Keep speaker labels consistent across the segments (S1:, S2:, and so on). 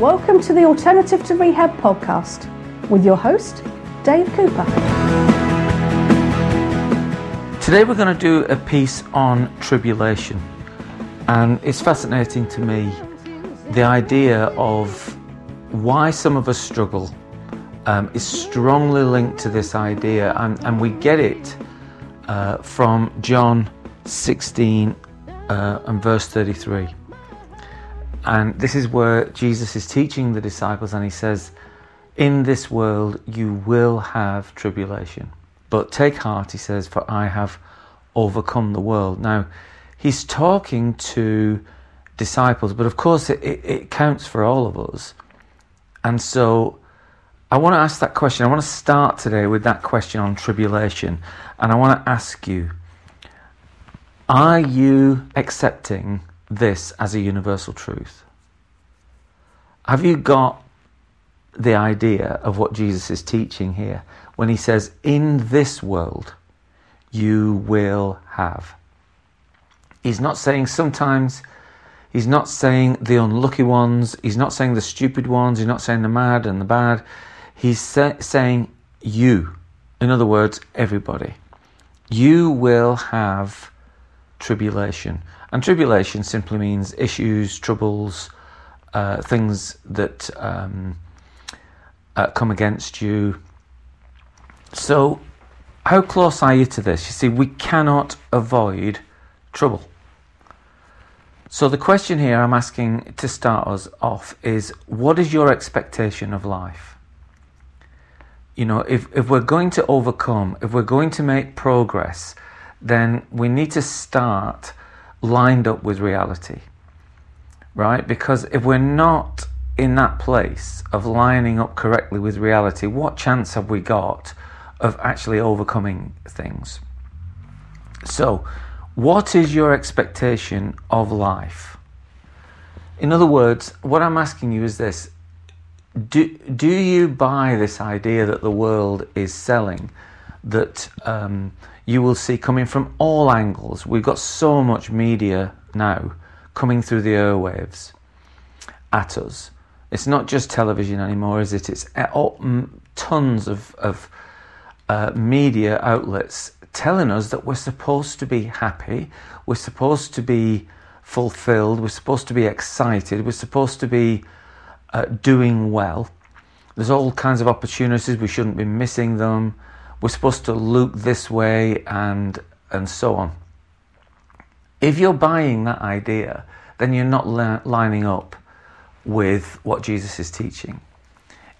S1: Welcome to the Alternative to Rehab podcast with your host, Dave Cooper.
S2: Today we're going to do a piece on tribulation, and it's fascinating to me the idea of why some of us struggle um, is strongly linked to this idea, and, and we get it uh, from John 16 uh, and verse 33. And this is where Jesus is teaching the disciples, and he says, In this world you will have tribulation. But take heart, he says, for I have overcome the world. Now, he's talking to disciples, but of course it, it, it counts for all of us. And so I want to ask that question. I want to start today with that question on tribulation. And I want to ask you Are you accepting this as a universal truth? Have you got the idea of what Jesus is teaching here when he says, In this world you will have? He's not saying sometimes, he's not saying the unlucky ones, he's not saying the stupid ones, he's not saying the mad and the bad. He's sa- saying you. In other words, everybody. You will have tribulation. And tribulation simply means issues, troubles, uh, things that um, uh, come against you. So, how close are you to this? You see, we cannot avoid trouble. So, the question here I'm asking to start us off is what is your expectation of life? You know, if, if we're going to overcome, if we're going to make progress, then we need to start lined up with reality, right? Because if we're not in that place of lining up correctly with reality, what chance have we got of actually overcoming things? So, what is your expectation of life? In other words, what I'm asking you is this do, do you buy this idea that the world is selling that um, you will see coming from all angles? We've got so much media now coming through the airwaves at us. It's not just television anymore, is it? It's tons of, of uh, media outlets telling us that we're supposed to be happy, we're supposed to be fulfilled, we're supposed to be excited, we're supposed to be uh, doing well. There's all kinds of opportunities, we shouldn't be missing them. We're supposed to look this way and and so on. If you're buying that idea, then you're not li- lining up with what Jesus is teaching.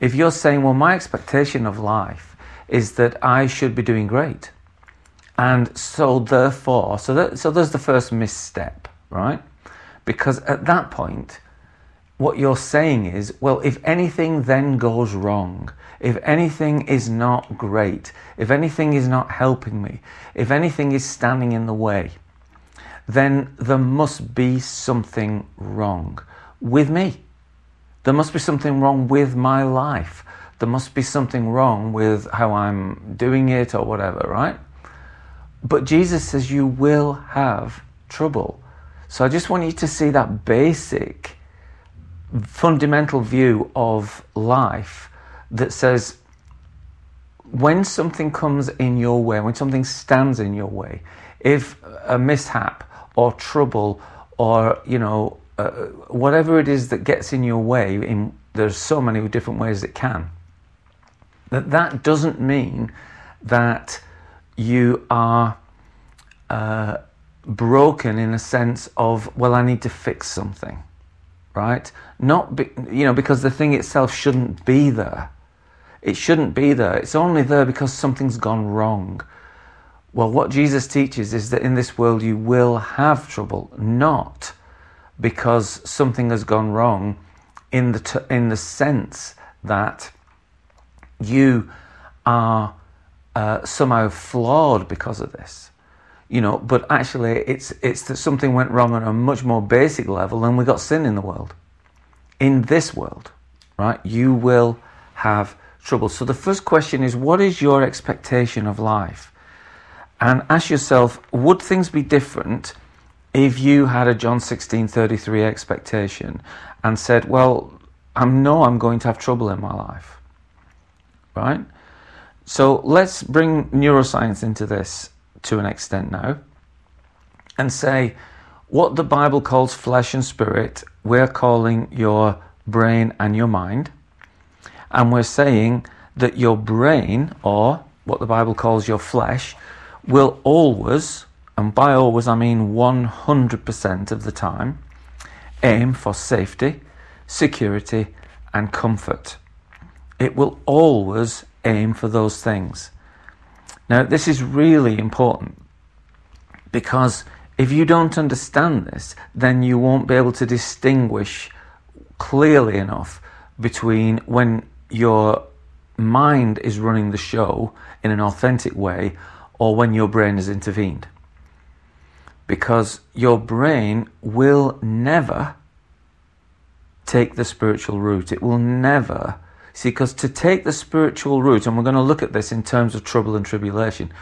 S2: If you're saying, well, my expectation of life is that I should be doing great, and so therefore, so that, so there's the first misstep, right? Because at that point, what you're saying is, well, if anything then goes wrong, if anything is not great, if anything is not helping me, if anything is standing in the way, then there must be something wrong with me. There must be something wrong with my life. There must be something wrong with how I'm doing it or whatever, right? But Jesus says you will have trouble. So I just want you to see that basic fundamental view of life that says when something comes in your way, when something stands in your way, if a mishap or trouble or you know uh, whatever it is that gets in your way, in there's so many different ways it can. That that doesn't mean that you are uh, broken in a sense of well, I need to fix something right? Not be, you know because the thing itself shouldn't be there. It shouldn't be there. It's only there because something's gone wrong. Well, what Jesus teaches is that in this world you will have trouble, not because something has gone wrong in the t- in the sense that you are uh, somehow flawed because of this you know, but actually it's it's that something went wrong on a much more basic level and we got sin in the world. In this world, right? You will have trouble. So the first question is what is your expectation of life? And ask yourself, would things be different if you had a John 16:33 expectation and said, well, I know I'm going to have trouble in my life. Right? So let's bring neuroscience into this to an extent now and say what the Bible calls flesh and spirit, we're calling your brain and your mind. And we're saying that your brain, or what the Bible calls your flesh, will always, and by always I mean 100% of the time, aim for safety, security, and comfort. It will always aim for those things. Now, this is really important because if you don't understand this, then you won't be able to distinguish clearly enough between when your mind is running the show in an authentic way or when your brain has intervened. Because your brain will never take the spiritual route. It will never. See, because to take the spiritual route, and we're going to look at this in terms of trouble and tribulation,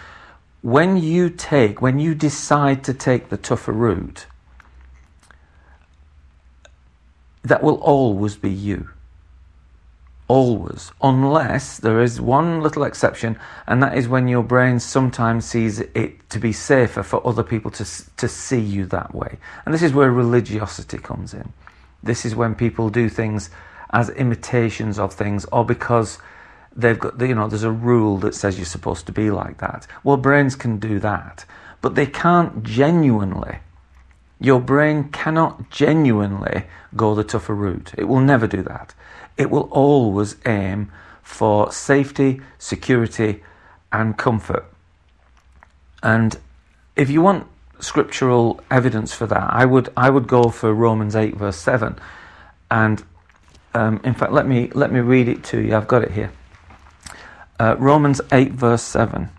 S2: when you take, when you decide to take the tougher route, that will always be you. Always. Unless there is one little exception, and that is when your brain sometimes sees it to be safer for other people to, to see you that way. And this is where religiosity comes in. This is when people do things as imitations of things or because they've got, you know, there's a rule that says you're supposed to be like that. Well, brains can do that, but they can't genuinely. Your brain cannot genuinely go the tougher route. It will never do that. It will always aim for safety, security, and comfort. And if you want scriptural evidence for that, I would I would go for Romans eight verse seven, and um, in fact, let me let me read it to you. I've got it here. Uh, Romans eight verse seven.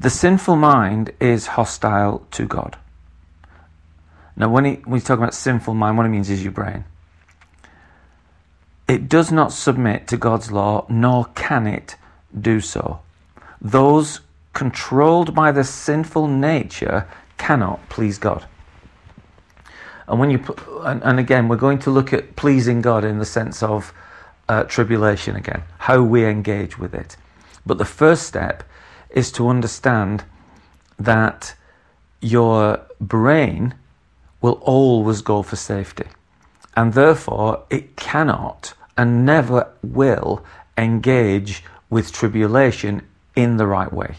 S2: The sinful mind is hostile to God. Now, when, he, when he's talking about sinful mind, what he means is your brain. It does not submit to God's law, nor can it do so. Those controlled by the sinful nature cannot please God. And when you and, and again, we're going to look at pleasing God in the sense of uh, tribulation again, how we engage with it. But the first step is to understand that your brain will always go for safety. And therefore, it cannot and never will engage with tribulation in the right way.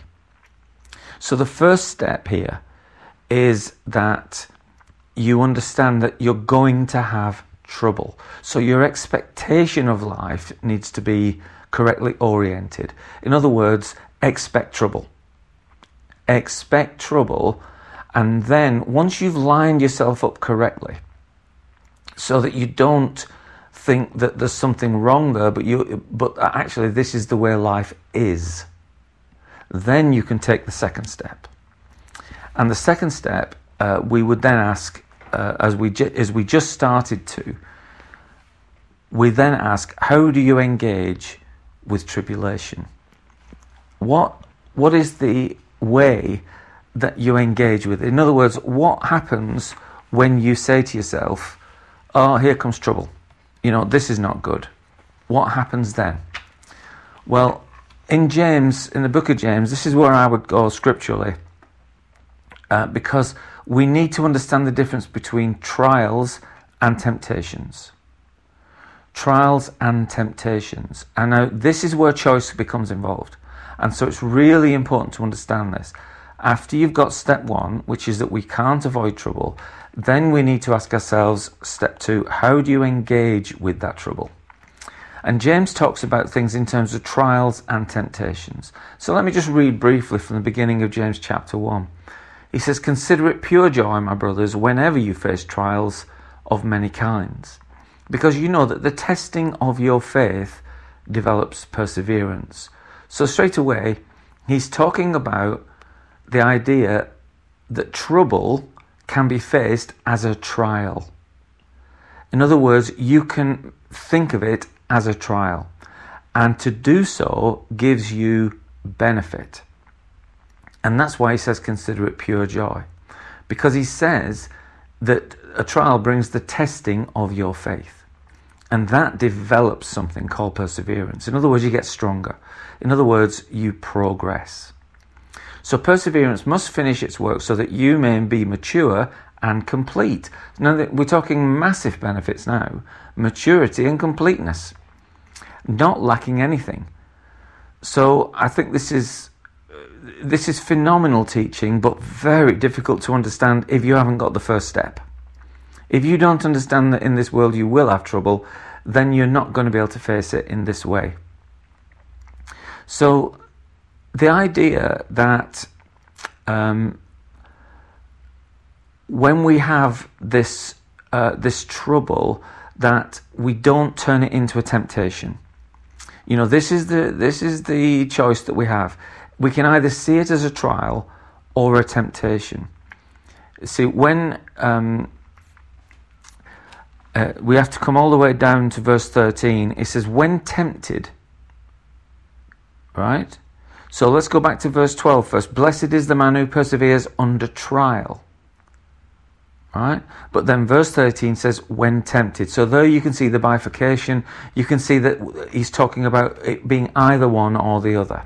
S2: So, the first step here is that you understand that you're going to have trouble. So, your expectation of life needs to be correctly oriented. In other words, expect trouble. Expect trouble, and then once you've lined yourself up correctly, so that you don't think that there's something wrong there, but you but actually this is the way life is. Then you can take the second step, and the second step uh, we would then ask, uh, as we ju- as we just started to. We then ask, how do you engage with tribulation? What what is the way that you engage with? In other words, what happens when you say to yourself, "Oh, here comes trouble." you know, this is not good. What happens then? Well, in James, in the book of James, this is where I would go scripturally, uh, because we need to understand the difference between trials and temptations. Trials and temptations. And now this is where choice becomes involved. And so it's really important to understand this. After you've got step one, which is that we can't avoid trouble, then we need to ask ourselves, step two, how do you engage with that trouble? And James talks about things in terms of trials and temptations. So let me just read briefly from the beginning of James chapter 1. He says, Consider it pure joy, my brothers, whenever you face trials of many kinds, because you know that the testing of your faith develops perseverance. So straight away, he's talking about the idea that trouble can be faced as a trial. In other words, you can think of it as a trial, and to do so gives you benefit. And that's why he says, consider it pure joy. Because he says that a trial brings the testing of your faith. And that develops something called perseverance. In other words, you get stronger. In other words, you progress. So perseverance must finish its work so that you may be mature and complete. Now, we're talking massive benefits now maturity and completeness, not lacking anything. So I think this is. Uh, this is phenomenal teaching, but very difficult to understand if you haven't got the first step. If you don't understand that in this world you will have trouble, then you're not going to be able to face it in this way. So, the idea that um, when we have this uh, this trouble, that we don't turn it into a temptation. You know, this is the this is the choice that we have. We can either see it as a trial or a temptation. See, when um, uh, we have to come all the way down to verse 13. It says, When tempted, right? So let's go back to verse 12 first. Blessed is the man who perseveres under trial. Right? But then verse 13 says, when tempted. So there you can see the bifurcation. You can see that he's talking about it being either one or the other.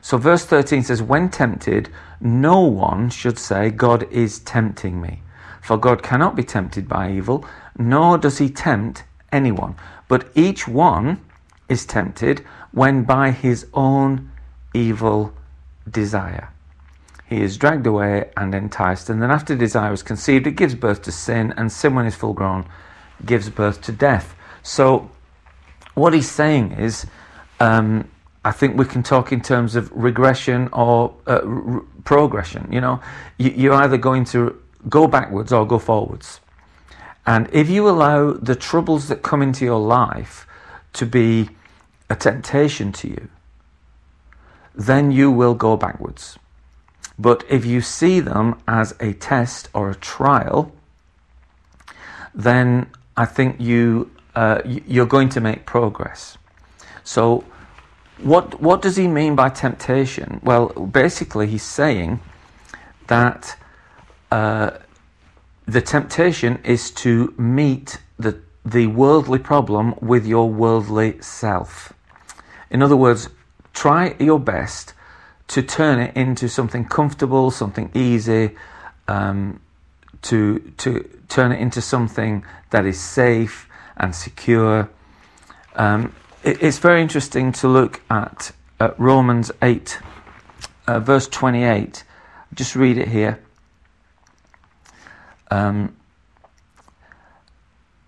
S2: So verse 13 says, when tempted, no one should say, God is tempting me. For God cannot be tempted by evil, nor does he tempt anyone. But each one is tempted when by his own evil desire. He is dragged away and enticed, and then after desire is conceived, it gives birth to sin, and sin, when it's full grown, gives birth to death. So, what he's saying is, um, I think we can talk in terms of regression or uh, r- progression. You know, you, are either going to go backwards or go forwards. And if you allow the troubles that come into your life to be a temptation to you, then you will go backwards. But if you see them as a test or a trial, then I think you uh, you're going to make progress. So, what what does he mean by temptation? Well, basically, he's saying that uh, the temptation is to meet the, the worldly problem with your worldly self. In other words, try your best to turn it into something comfortable, something easy, um, to, to turn it into something that is safe and secure. Um, it, it's very interesting to look at, at Romans 8, uh, verse 28. Just read it here. Um,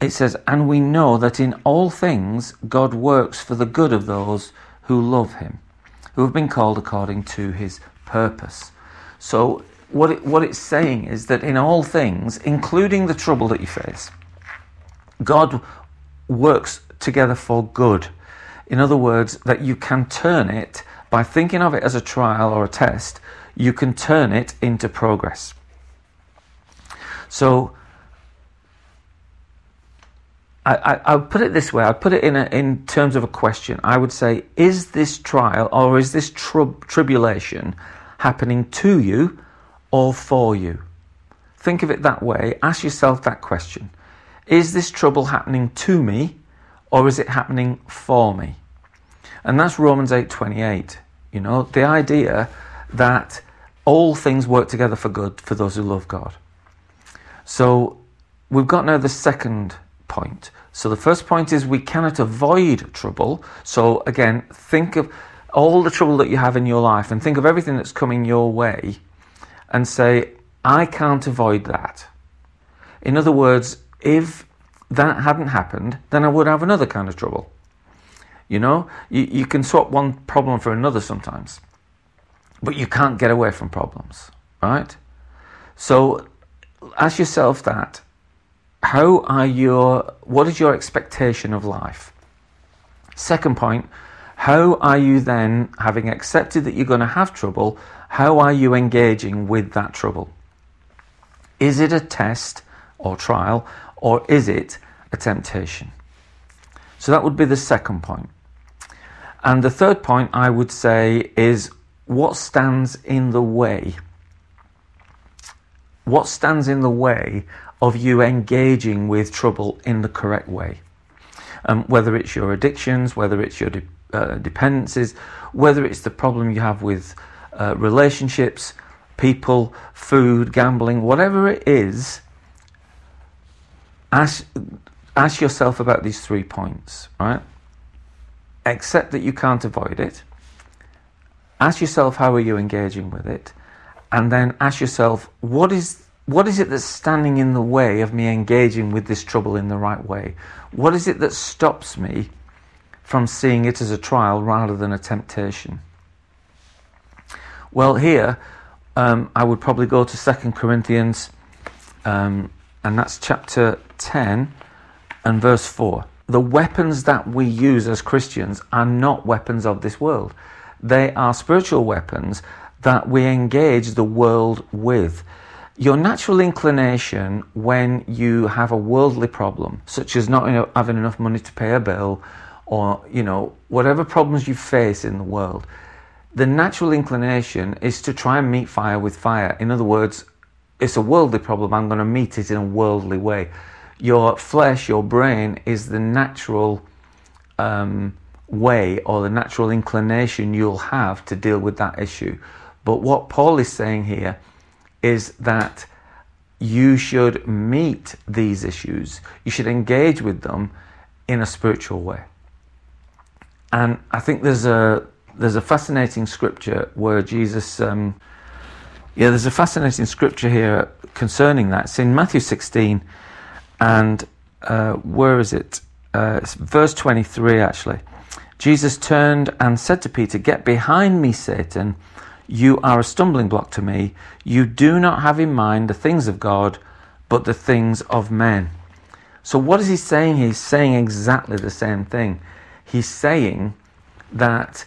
S2: it says, And we know that in all things God works for the good of those who love him, who have been called according to his purpose. So, what, it, what it's saying is that in all things, including the trouble that you face, God works together for good. In other words, that you can turn it by thinking of it as a trial or a test, you can turn it into progress. So I, I, would put it this way. I'd put it in a, in terms of a question. I would say, is this trial or is this tribulation happening to you or for you? Think of it that way. Ask yourself that question. Is this trouble happening to me or is it happening for me? And that's Romans 8:28. You know, the idea that all things work together for good for those who love God. So we've got now the second point. So the first point is we cannot avoid trouble. So again, think of all the trouble that you have in your life and think of everything that's coming your way and say, I can't avoid that. In other words, if that hadn't happened, then I would have another kind of trouble. You know, you, you can swap one problem for another sometimes, but you can't get away from problems, right? So ask yourself that. How are your, what is your expectation of life? Second point, how are you then, having accepted that you're going to have trouble, how are you engaging with that trouble? Is it a test or trial, or is it a temptation? So that would be the second point. And the third point I would say is what stands in the way what stands in the way of you engaging with trouble in the correct way. Um, whether it's your addictions, whether it's your de- uh, dependencies, whether it's the problem you have with uh, relationships, people, food, gambling, whatever it is, ask, ask yourself about these three points, right? Accept that you can't avoid it. Ask yourself how are you engaging with it, and then ask yourself what is what is it that's standing in the way of me engaging with this trouble in the right way? What is it that stops me from seeing it as a trial rather than a temptation? Well, here um, I would probably go to Second Corinthians, um, and that's chapter 10 and verse 4. The weapons that we use as Christians are not weapons of this world, they are spiritual weapons that we engage the world with. Your natural inclination when you have a worldly problem, such as not having enough money to pay a bill, or you know whatever problems you face in the world, the natural inclination is to try and meet fire with fire. In other words, it's a worldly problem. I'm going to meet it in a worldly way. Your flesh, your brain, is the natural um, way or the natural inclination you'll have to deal with that issue. But what Paul is saying here is that you should meet these issues, you should engage with them in a spiritual way. And I think there's a there's a fascinating scripture where Jesus, um, yeah, there's a fascinating scripture here concerning that. It's in Matthew 16, and uh, where is it? Uh, it's verse 23 actually. Jesus turned and said to Peter, Get behind me, Satan. You are a stumbling block to me. You do not have in mind the things of God, but the things of men. So, what is he saying? He's saying exactly the same thing. He's saying that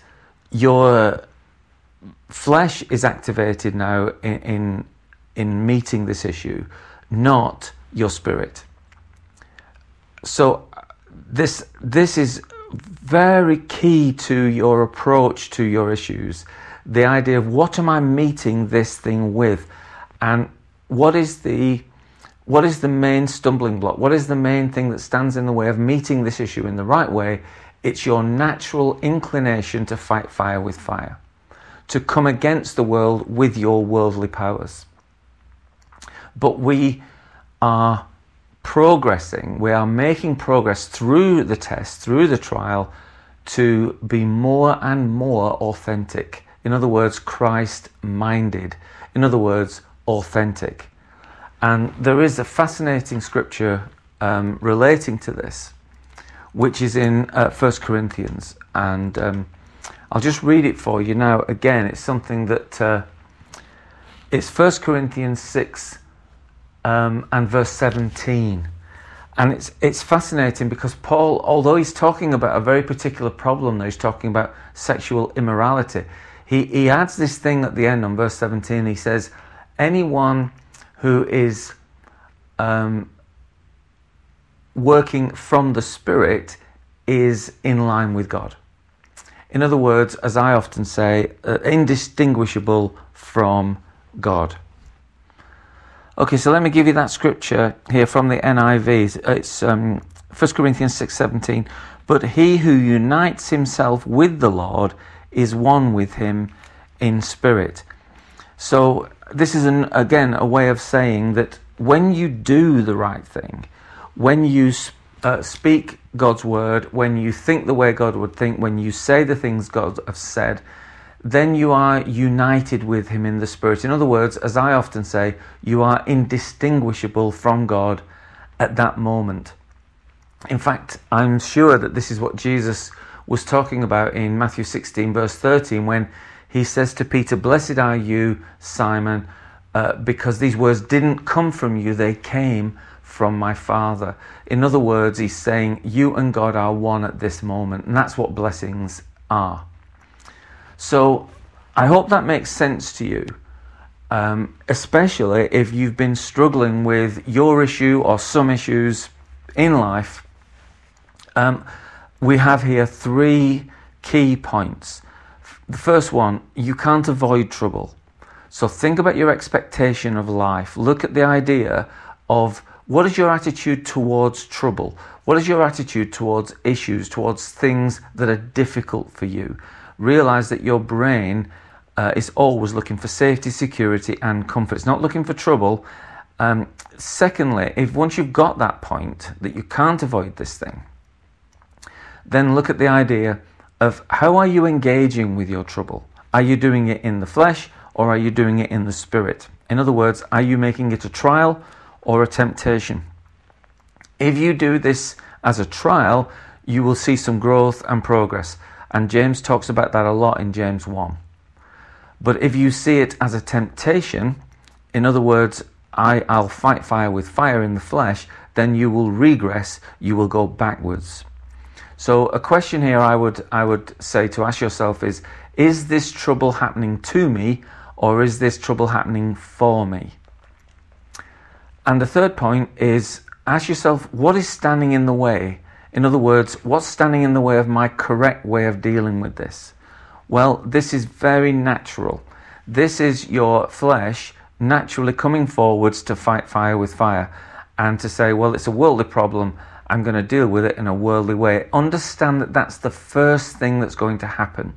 S2: your flesh is activated now in, in, in meeting this issue, not your spirit. So, uh, this, this is very key to your approach to your issues the idea of what am I meeting this thing with, and what is the what is the main stumbling block? What is the main thing that stands in the way of meeting this issue in the right way? It's your natural inclination to fight fire with fire, to come against the world with your worldly powers. But we are progressing, we are making progress through the test, through the trial, to be more and more authentic in other words, Christ minded. In other words, authentic. And there is a fascinating scripture um, relating to this, which is in uh, 1 Corinthians. And um, I'll just read it for you now. Again, it's something that uh, it's 1 Corinthians 6 um, and verse 17. And it's, it's fascinating because Paul, although he's talking about a very particular problem, he's talking about sexual immorality, he, he adds this thing at the end on verse 17. He says, Anyone who is um, working from the Spirit is in line with God. In other words, as I often say, uh, indistinguishable from God. Okay, so let me give you that scripture here from the NIV. It's um, 1 Corinthians 6:17. But he who unites himself with the Lord is one with him in spirit. So, this is an, again a way of saying that when you do the right thing, when you uh, speak God's word, when you think the way God would think, when you say the things God has said, then you are united with Him in the Spirit. In other words, as I often say, you are indistinguishable from God at that moment. In fact, I'm sure that this is what Jesus was talking about in Matthew 16, verse 13, when he says to Peter, Blessed are you, Simon, uh, because these words didn't come from you, they came from my Father. In other words, he's saying, You and God are one at this moment, and that's what blessings are. So I hope that makes sense to you. Um, especially if you've been struggling with your issue or some issues in life. Um, we have here three key points. The first one, you can't avoid trouble. So think about your expectation of life. Look at the idea of What is your attitude towards trouble? What is your attitude towards issues, towards things that are difficult for you? Realize that your brain uh, is always looking for safety, security, and comfort. It's not looking for trouble. Um, secondly, if once you've got that point that you can't avoid this thing, then look at the idea of how are you engaging with your trouble? Are you doing it in the flesh or are you doing it in the spirit? In other words, are you making it a trial or a temptation? If you do this as a trial, you will see some growth and progress. And James talks about that a lot in James 1. But if you see it as a temptation, in other words, I, I'll fight fire with fire in the flesh, then you will regress, you will go backwards. So a question here I would I would say to ask yourself is is this trouble happening to me or is this trouble happening for me? And the third point is ask yourself what is standing in the way? In other words, what's standing in the way of my correct way of dealing with this? Well, this is very natural. This is your flesh naturally coming forwards to fight fire with fire and to say, well, it's a worldly problem. I'm going to deal with it in a worldly way. Understand that that's the first thing that's going to happen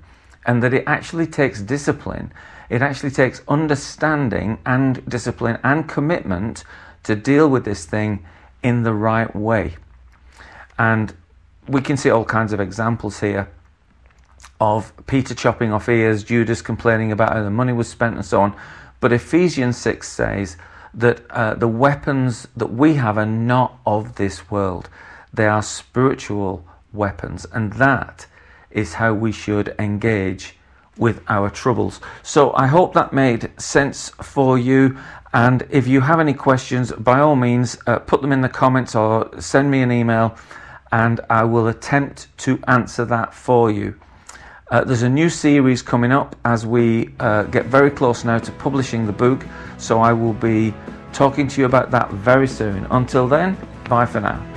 S2: and that it actually takes discipline. It actually takes understanding and discipline and commitment to deal with this thing in the right way. And we can see all kinds of examples here of Peter chopping off ears, Judas complaining about how the money was spent, and so on. But Ephesians 6 says that uh, the weapons that we have are not of this world, they are spiritual weapons, and that is how we should engage with our troubles. So I hope that made sense for you. And if you have any questions, by all means, uh, put them in the comments or send me an email, and I will attempt to answer that for you. Uh, there's a new series coming up as we uh, get very close now to publishing the book, so I will be talking to you about that very soon. Until then, bye for now.